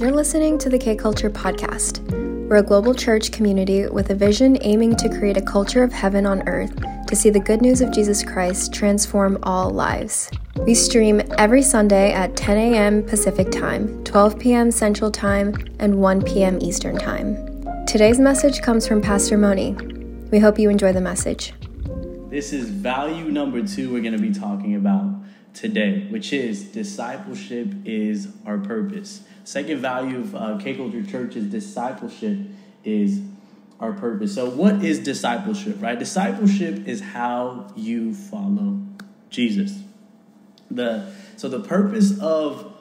You're listening to the K Culture Podcast. We're a global church community with a vision aiming to create a culture of heaven on earth to see the good news of Jesus Christ transform all lives. We stream every Sunday at 10 a.m. Pacific Time, 12 p.m. Central Time, and 1 p.m. Eastern Time. Today's message comes from Pastor Moni. We hope you enjoy the message. This is value number two we're going to be talking about today, which is discipleship is our purpose. Second value of uh, K Culture Church is discipleship is our purpose. So, what is discipleship, right? Discipleship is how you follow Jesus. The so the purpose of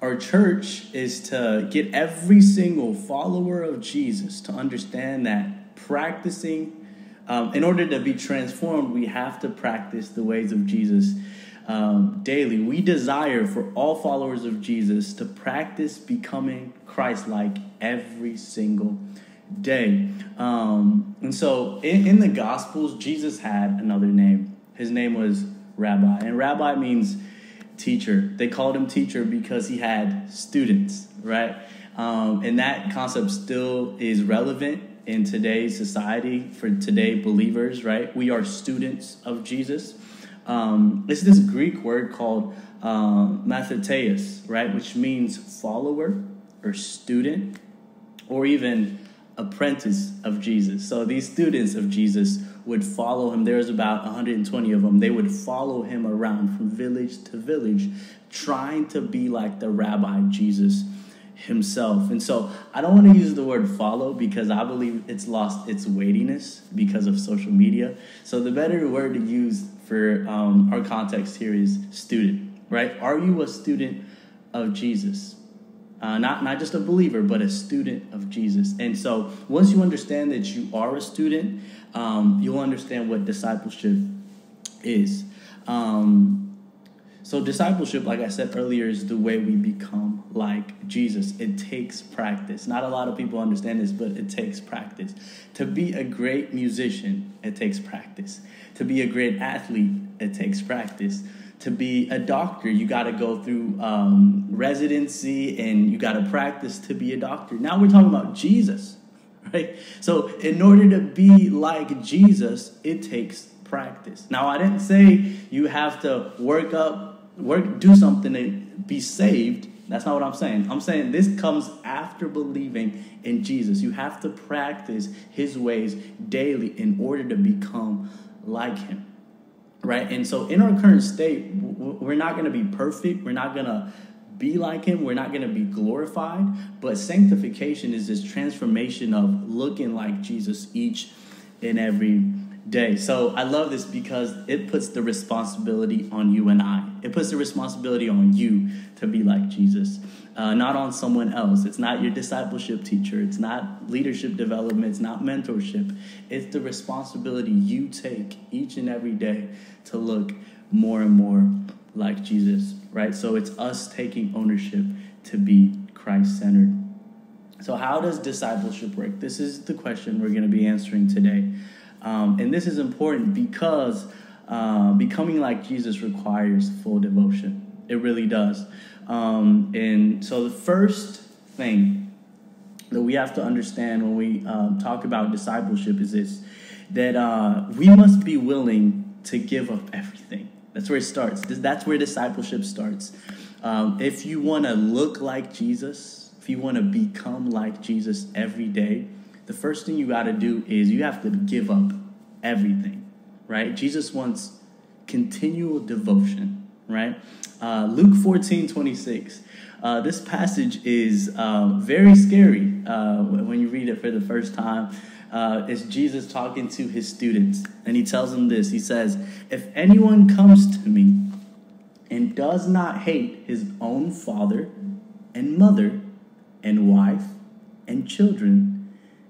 our church is to get every single follower of Jesus to understand that practicing um, in order to be transformed, we have to practice the ways of Jesus um, daily. We desire for all followers of Jesus to practice becoming Christ like every single day. Um, and so in, in the Gospels, Jesus had another name. His name was Rabbi. And Rabbi means teacher. They called him teacher because he had students, right? Um, and that concept still is relevant in today's society for today believers, right? We are students of Jesus. Um, it's this Greek word called uh, matheteus, right, which means follower or student or even apprentice of Jesus. So these students of Jesus would follow him. There's about 120 of them. They would follow him around from village to village, trying to be like the rabbi Jesus himself. And so I don't want to use the word follow because I believe it's lost its weightiness because of social media. So the better word to use for um, our context here is student, right? Are you a student of Jesus? Uh, not not just a believer, but a student of Jesus. And so once you understand that you are a student, um, you'll understand what discipleship is. Um, so, discipleship, like I said earlier, is the way we become like Jesus. It takes practice. Not a lot of people understand this, but it takes practice. To be a great musician, it takes practice. To be a great athlete, it takes practice. To be a doctor, you got to go through um, residency and you got to practice to be a doctor. Now we're talking about Jesus, right? So, in order to be like Jesus, it takes practice. Now, I didn't say you have to work up work, do something be saved. That's not what I'm saying. I'm saying this comes after believing in Jesus. You have to practice his ways daily in order to become like him. Right? And so, in our current state, we're not going to be perfect. We're not going to be like him. We're not going to be glorified. But sanctification is this transformation of looking like Jesus each and every day. So I love this because it puts the responsibility on you and I. It puts the responsibility on you to be like Jesus, uh, not on someone else. It's not your discipleship teacher, it's not leadership development, it's not mentorship. It's the responsibility you take each and every day to look more and more like Jesus, right? So it's us taking ownership to be Christ centered. So, how does discipleship work? This is the question we're going to be answering today. Um, and this is important because uh, becoming like Jesus requires full devotion. It really does. Um, and so the first thing that we have to understand when we um, talk about discipleship is this that uh, we must be willing to give up everything. That's where it starts. That's where discipleship starts. Um, if you want to look like Jesus, if you want to become like Jesus every day, the first thing you got to do is you have to give up everything, right? Jesus wants continual devotion, right? Uh, Luke 14 26. Uh, this passage is uh, very scary uh, when you read it for the first time. Uh, it's Jesus talking to his students, and he tells them this He says, If anyone comes to me and does not hate his own father and mother and wife and children,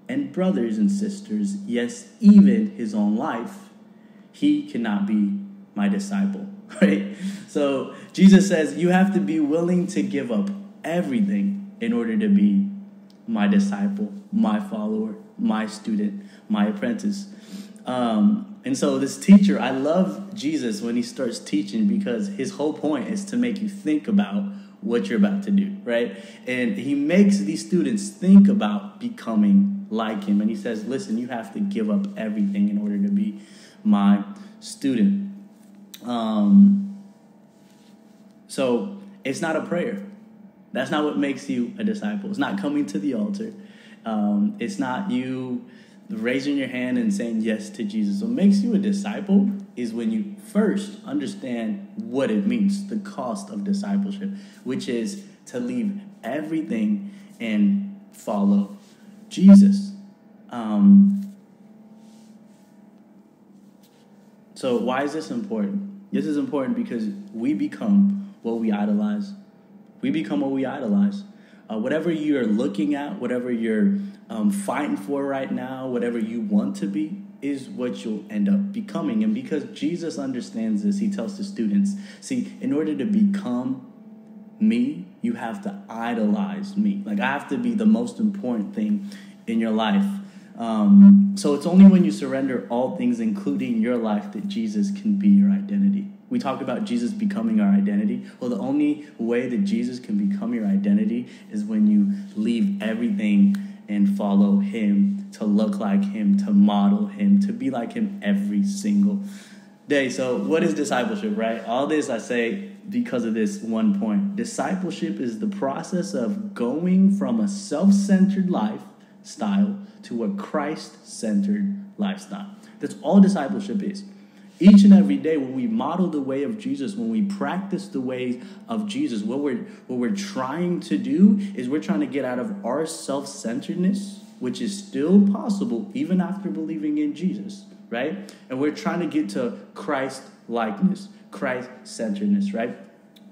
and brothers and sisters, yes, even his own life, he cannot be my disciple. Right? So Jesus says you have to be willing to give up everything in order to be my disciple, my follower, my student, my apprentice. Um, and so this teacher, I love Jesus when he starts teaching because his whole point is to make you think about what you're about to do, right? And he makes these students think about becoming like him. And he says, listen, you have to give up everything in order to be my student. Um, so it's not a prayer. That's not what makes you a disciple. It's not coming to the altar. Um, it's not you raising your hand and saying yes to Jesus. What makes you a disciple is when you first understand what it means, the cost of discipleship, which is to leave everything and follow Jesus. Um, so, why is this important? This is important because we become what we idolize. We become what we idolize. Uh, whatever you're looking at, whatever you're um, fighting for right now, whatever you want to be, is what you'll end up becoming. And because Jesus understands this, he tells the students see, in order to become me, you have to idolize me. Like, I have to be the most important thing in your life. Um, so it's only when you surrender all things, including your life, that Jesus can be your identity. We talk about Jesus becoming our identity. Well, the only way that Jesus can become your identity is when you leave everything and follow him, to look like him, to model him, to be like him every single day. So, what is discipleship, right? All this I say because of this one point. Discipleship is the process of going from a self centered lifestyle to a Christ centered lifestyle. That's all discipleship is. Each and every day, when we model the way of Jesus, when we practice the ways of Jesus, what we're, what we're trying to do is we're trying to get out of our self centeredness, which is still possible even after believing in Jesus, right? And we're trying to get to Christ likeness, Christ centeredness, right?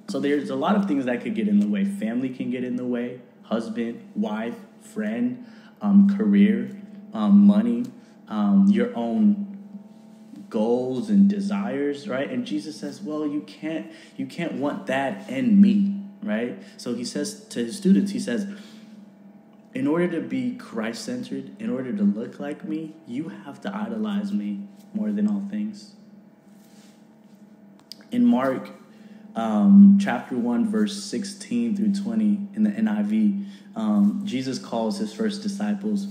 So there's a lot of things that could get in the way. Family can get in the way, husband, wife, friend, um, career, um, money, um, your own goals and desires, right? And Jesus says, "Well, you can't you can't want that and me." Right? So he says to his students, he says, in order to be Christ centered, in order to look like me, you have to idolize me more than all things. In Mark um, chapter 1, verse 16 through 20 in the NIV, um, Jesus calls his first disciples.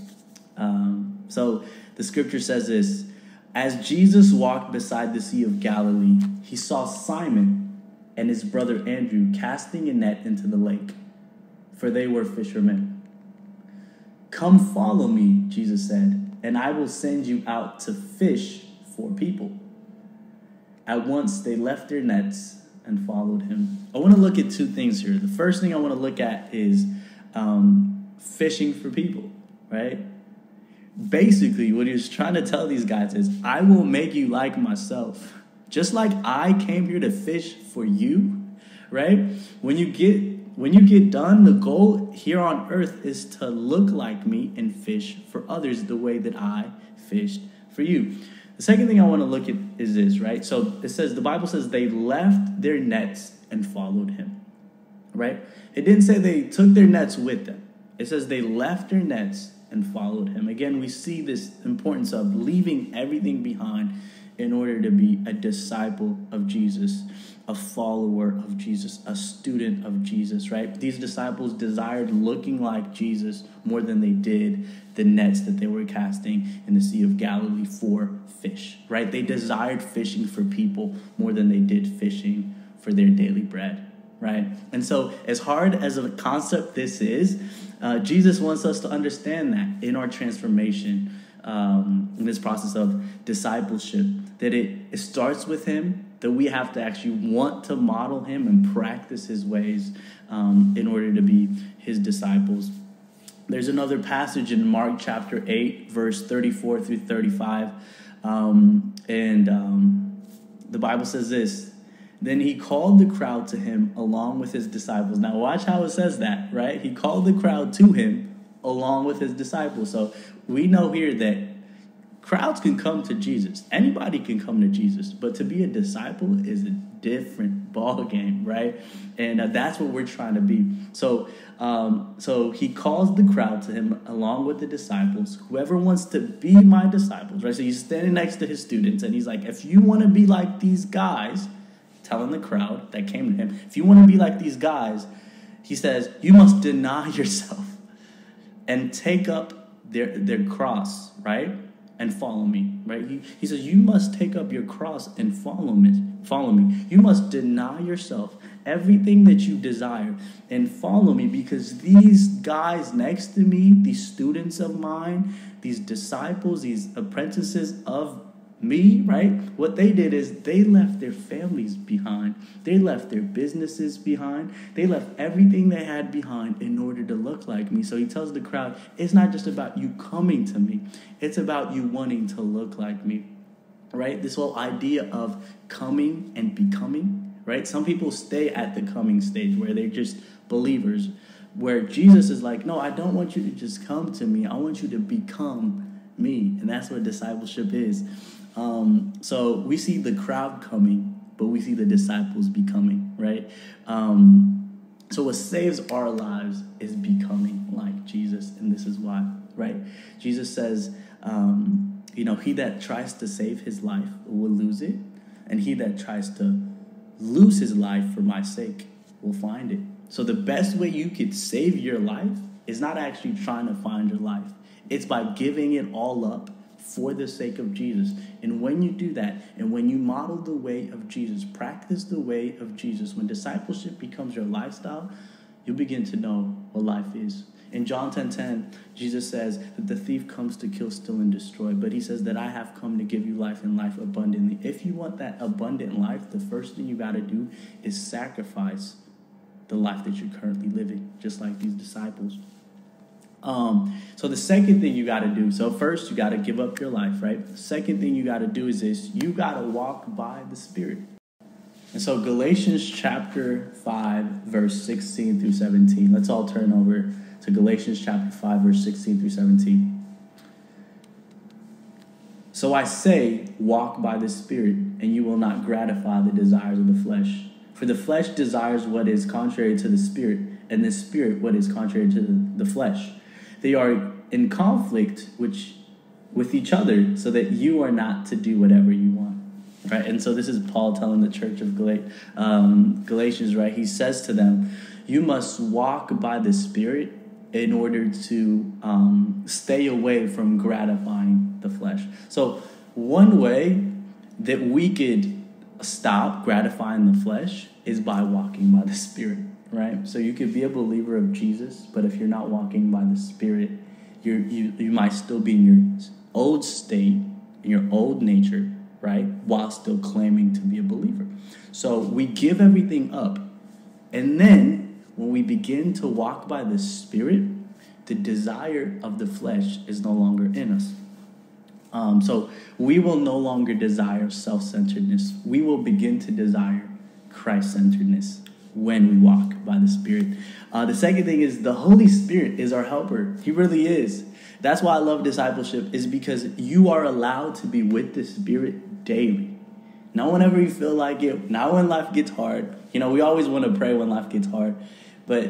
Um, so the scripture says this as Jesus walked beside the Sea of Galilee, he saw Simon and his brother Andrew casting a net into the lake, for they were fishermen. Come follow me, Jesus said, and I will send you out to fish for people. At once they left their nets and followed him. I want to look at two things here. The first thing I want to look at is um, fishing for people, right? basically what he was trying to tell these guys is I will make you like myself. Just like I came here to fish for you, right? When you get when you get done, the goal here on earth is to look like me and fish for others the way that I fished for you. The second thing I want to look at is this, right? So it says the Bible says they left their nets and followed him. Right? It didn't say they took their nets with them. It says they left their nets and followed him. Again, we see this importance of leaving everything behind in order to be a disciple of Jesus, a follower of Jesus, a student of Jesus, right? These disciples desired looking like Jesus more than they did the nets that they were casting in the Sea of Galilee for fish, right? They desired fishing for people more than they did fishing for their daily bread, right? And so, as hard as a concept this is, uh, Jesus wants us to understand that in our transformation, um, in this process of discipleship, that it, it starts with Him, that we have to actually want to model Him and practice His ways um, in order to be His disciples. There's another passage in Mark chapter 8, verse 34 through 35. Um, and um, the Bible says this then he called the crowd to him along with his disciples. Now, watch how it says that, right? He called the crowd to him along with his disciples. So we know here that crowds can come to Jesus. Anybody can come to Jesus, but to be a disciple is a different ball game, right? And uh, that's what we're trying to be. So, um, so he calls the crowd to him along with the disciples. Whoever wants to be my disciples, right? So he's standing next to his students, and he's like, if you want to be like these guys telling the crowd that came to him, if you want to be like these guys, He says, You must deny yourself and take up their, their cross, right? And follow me, right? He, he says, You must take up your cross and follow me. Follow me. You must deny yourself everything that you desire and follow me because these guys next to me, these students of mine, these disciples, these apprentices of me, right? What they did is they left their families behind. They left their businesses behind. They left everything they had behind in order to look like me. So he tells the crowd, it's not just about you coming to me, it's about you wanting to look like me, right? This whole idea of coming and becoming, right? Some people stay at the coming stage where they're just believers, where Jesus is like, no, I don't want you to just come to me, I want you to become me. And that's what discipleship is. Um, so we see the crowd coming, but we see the disciples becoming, right? Um, so what saves our lives is becoming like Jesus, and this is why, right? Jesus says, um, you know, he that tries to save his life will lose it, and he that tries to lose his life for my sake will find it. So the best way you could save your life is not actually trying to find your life. It's by giving it all up for the sake of Jesus. And when you do that, and when you model the way of Jesus, practice the way of Jesus, when discipleship becomes your lifestyle, you'll begin to know what life is. In John 10:10, 10, 10, Jesus says that the thief comes to kill, steal, and destroy. But he says that I have come to give you life and life abundantly. If you want that abundant life, the first thing you got to do is sacrifice the life that you're currently living, just like these disciples. Um, so the second thing you got to do, so first you got to give up your life, right? The second thing you got to do is this: you got to walk by the Spirit. And so Galatians chapter five, verse sixteen through seventeen. Let's all turn over to Galatians chapter five, verse sixteen through seventeen. So I say, walk by the Spirit, and you will not gratify the desires of the flesh. For the flesh desires what is contrary to the Spirit, and the Spirit what is contrary to the, the flesh they are in conflict which with each other so that you are not to do whatever you want right? And so this is paul telling the church of um, galatians right? He says to them you must walk by the spirit in order to um, stay away from gratifying the flesh. So one way that we could stop gratifying the flesh is by walking by the spirit right? So you could be a believer of Jesus, but if you're not walking by the Spirit, you you you might still be in your old state, in your old nature, right? While still claiming to be a believer. So we give everything up, and then when we begin to walk by the Spirit, the desire of the flesh is no longer in us. Um, so we will no longer desire self centeredness. We will begin to desire Christ centeredness when we walk by the Spirit. Uh, the second thing is the Holy Spirit is our helper. He really is. That's why I love discipleship, is because you are allowed to be with the Spirit daily. Not whenever you feel like it, not when life gets hard. You know, we always want to pray when life gets hard, but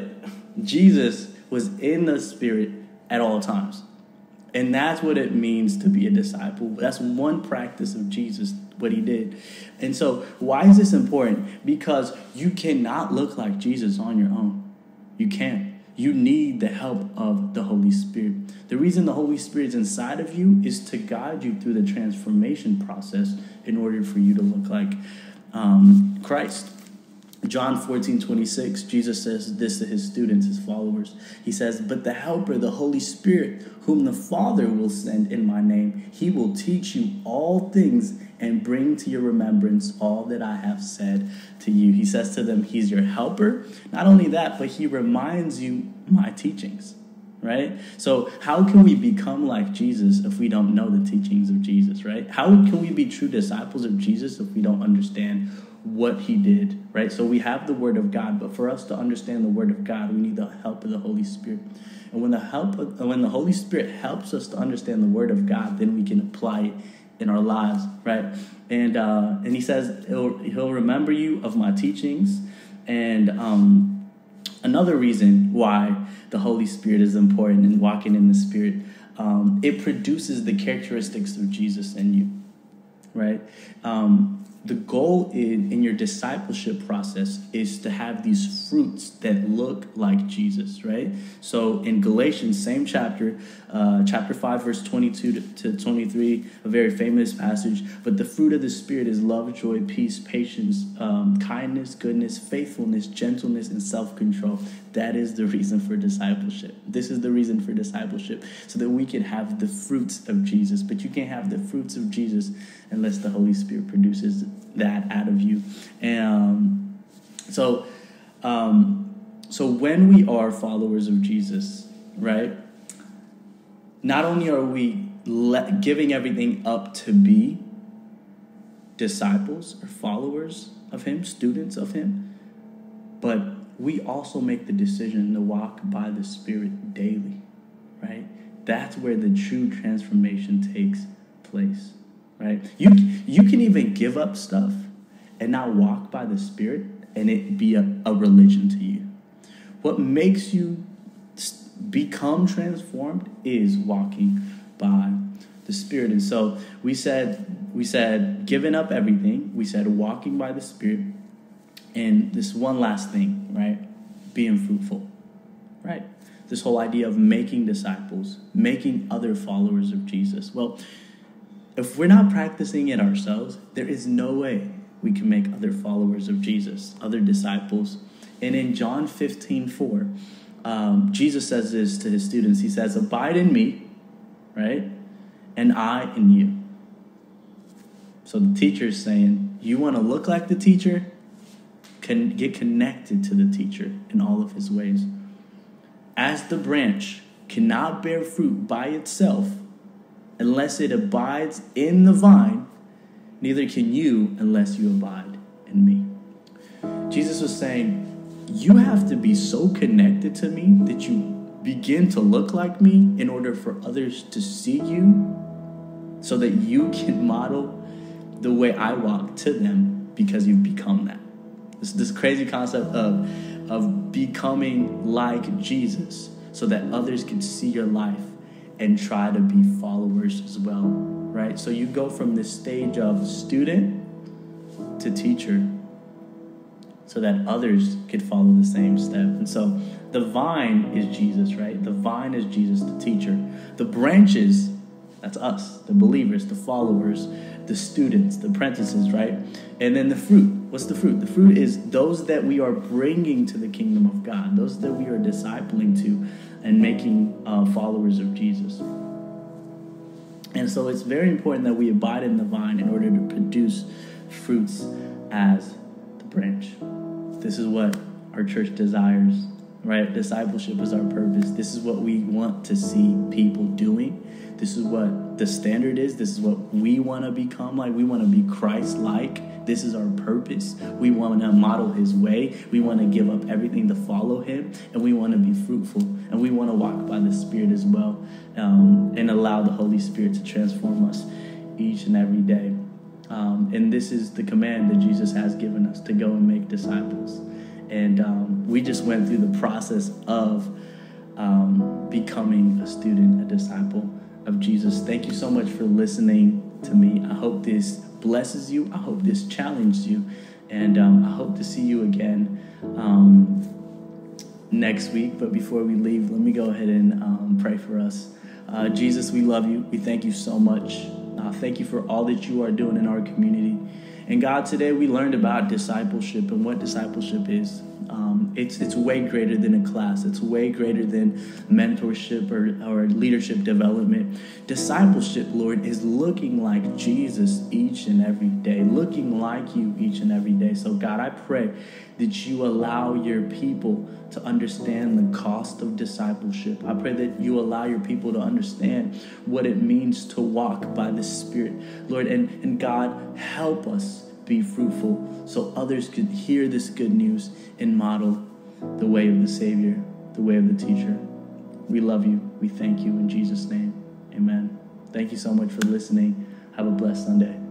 Jesus was in the Spirit at all times. And that's what it means to be a disciple. That's one practice of Jesus, what he did. And so, why is this important? Because you cannot look like Jesus on your own. You can't. You need the help of the Holy Spirit. The reason the Holy Spirit is inside of you is to guide you through the transformation process in order for you to look like um, Christ. John 14, 26, Jesus says this to his students, his followers. He says, But the Helper, the Holy Spirit, whom the Father will send in my name, he will teach you all things and bring to your remembrance all that I have said to you. He says to them, He's your helper. Not only that, but he reminds you my teachings right? So, how can we become like Jesus if we don't know the teachings of Jesus, right? How can we be true disciples of Jesus if we don't understand what he did, right? So we have the word of God, but for us to understand the word of God, we need the help of the Holy Spirit. And when the help of, when the Holy Spirit helps us to understand the word of God, then we can apply it in our lives, right? And uh, and he says he'll he'll remember you of my teachings, and um, another reason why the Holy Spirit is important and walking in the Spirit, um, it produces the characteristics of Jesus in you, right? Um, the goal in, in your discipleship process is to have these fruits that look like Jesus, right? So in Galatians, same chapter, uh, chapter 5, verse 22 to, to 23, a very famous passage. But the fruit of the Spirit is love, joy, peace, patience, um, kindness, goodness, faithfulness, gentleness, and self control. That is the reason for discipleship. This is the reason for discipleship, so that we can have the fruits of Jesus. But you can't have the fruits of Jesus unless the Holy Spirit produces that out of you. And um, so, um, so when we are followers of Jesus, right? Not only are we let, giving everything up to be disciples or followers of Him, students of Him, but we also make the decision to walk by the Spirit daily, right? That's where the true transformation takes place, right? You, you can even give up stuff and not walk by the Spirit and it be a, a religion to you. What makes you become transformed is walking by the Spirit. And so we said, we said, giving up everything. We said, walking by the Spirit. And this one last thing, right? Being fruitful, right? This whole idea of making disciples, making other followers of Jesus. Well, if we're not practicing it ourselves, there is no way we can make other followers of Jesus, other disciples. And in John 15, 4, um, Jesus says this to his students. He says, Abide in me, right? And I in you. So the teacher is saying, You want to look like the teacher? Can get connected to the teacher in all of his ways. As the branch cannot bear fruit by itself unless it abides in the vine, neither can you unless you abide in me. Jesus was saying, You have to be so connected to me that you begin to look like me in order for others to see you so that you can model the way I walk to them because you've become that. This, this crazy concept of, of becoming like Jesus so that others can see your life and try to be followers as well, right? So you go from this stage of student to teacher so that others could follow the same step. And so the vine is Jesus, right? The vine is Jesus, the teacher. The branches, that's us, the believers, the followers, the students, the apprentices, right? And then the fruit. What's the fruit? The fruit is those that we are bringing to the kingdom of God, those that we are discipling to and making uh, followers of Jesus. And so it's very important that we abide in the vine in order to produce fruits as the branch. This is what our church desires, right? Discipleship is our purpose. This is what we want to see people doing. This is what the standard is. This is what we want to become like. We want to be Christ like. This is our purpose. We want to model his way. We want to give up everything to follow him. And we want to be fruitful. And we want to walk by the Spirit as well um, and allow the Holy Spirit to transform us each and every day. Um, and this is the command that Jesus has given us to go and make disciples. And um, we just went through the process of um, becoming a student, a disciple of Jesus. Thank you so much for listening to me. I hope this blesses you. I hope this challenges you. And um, I hope to see you again um, next week. But before we leave, let me go ahead and um, pray for us. Uh, Jesus, we love you. We thank you so much. Uh, thank you for all that you are doing in our community. And God, today we learned about discipleship and what discipleship is. Um, it's it's way greater than a class. It's way greater than mentorship or, or leadership development. Discipleship, Lord, is looking like Jesus each and every day, looking like you each and every day. So, God, I pray that you allow your people to understand the cost of discipleship. I pray that you allow your people to understand what it means to walk by the Spirit, Lord. And, and God, help us be fruitful so others could hear this good news and model the way of the Savior, the way of the teacher. We love you. We thank you in Jesus' name. Amen. Thank you so much for listening. Have a blessed Sunday.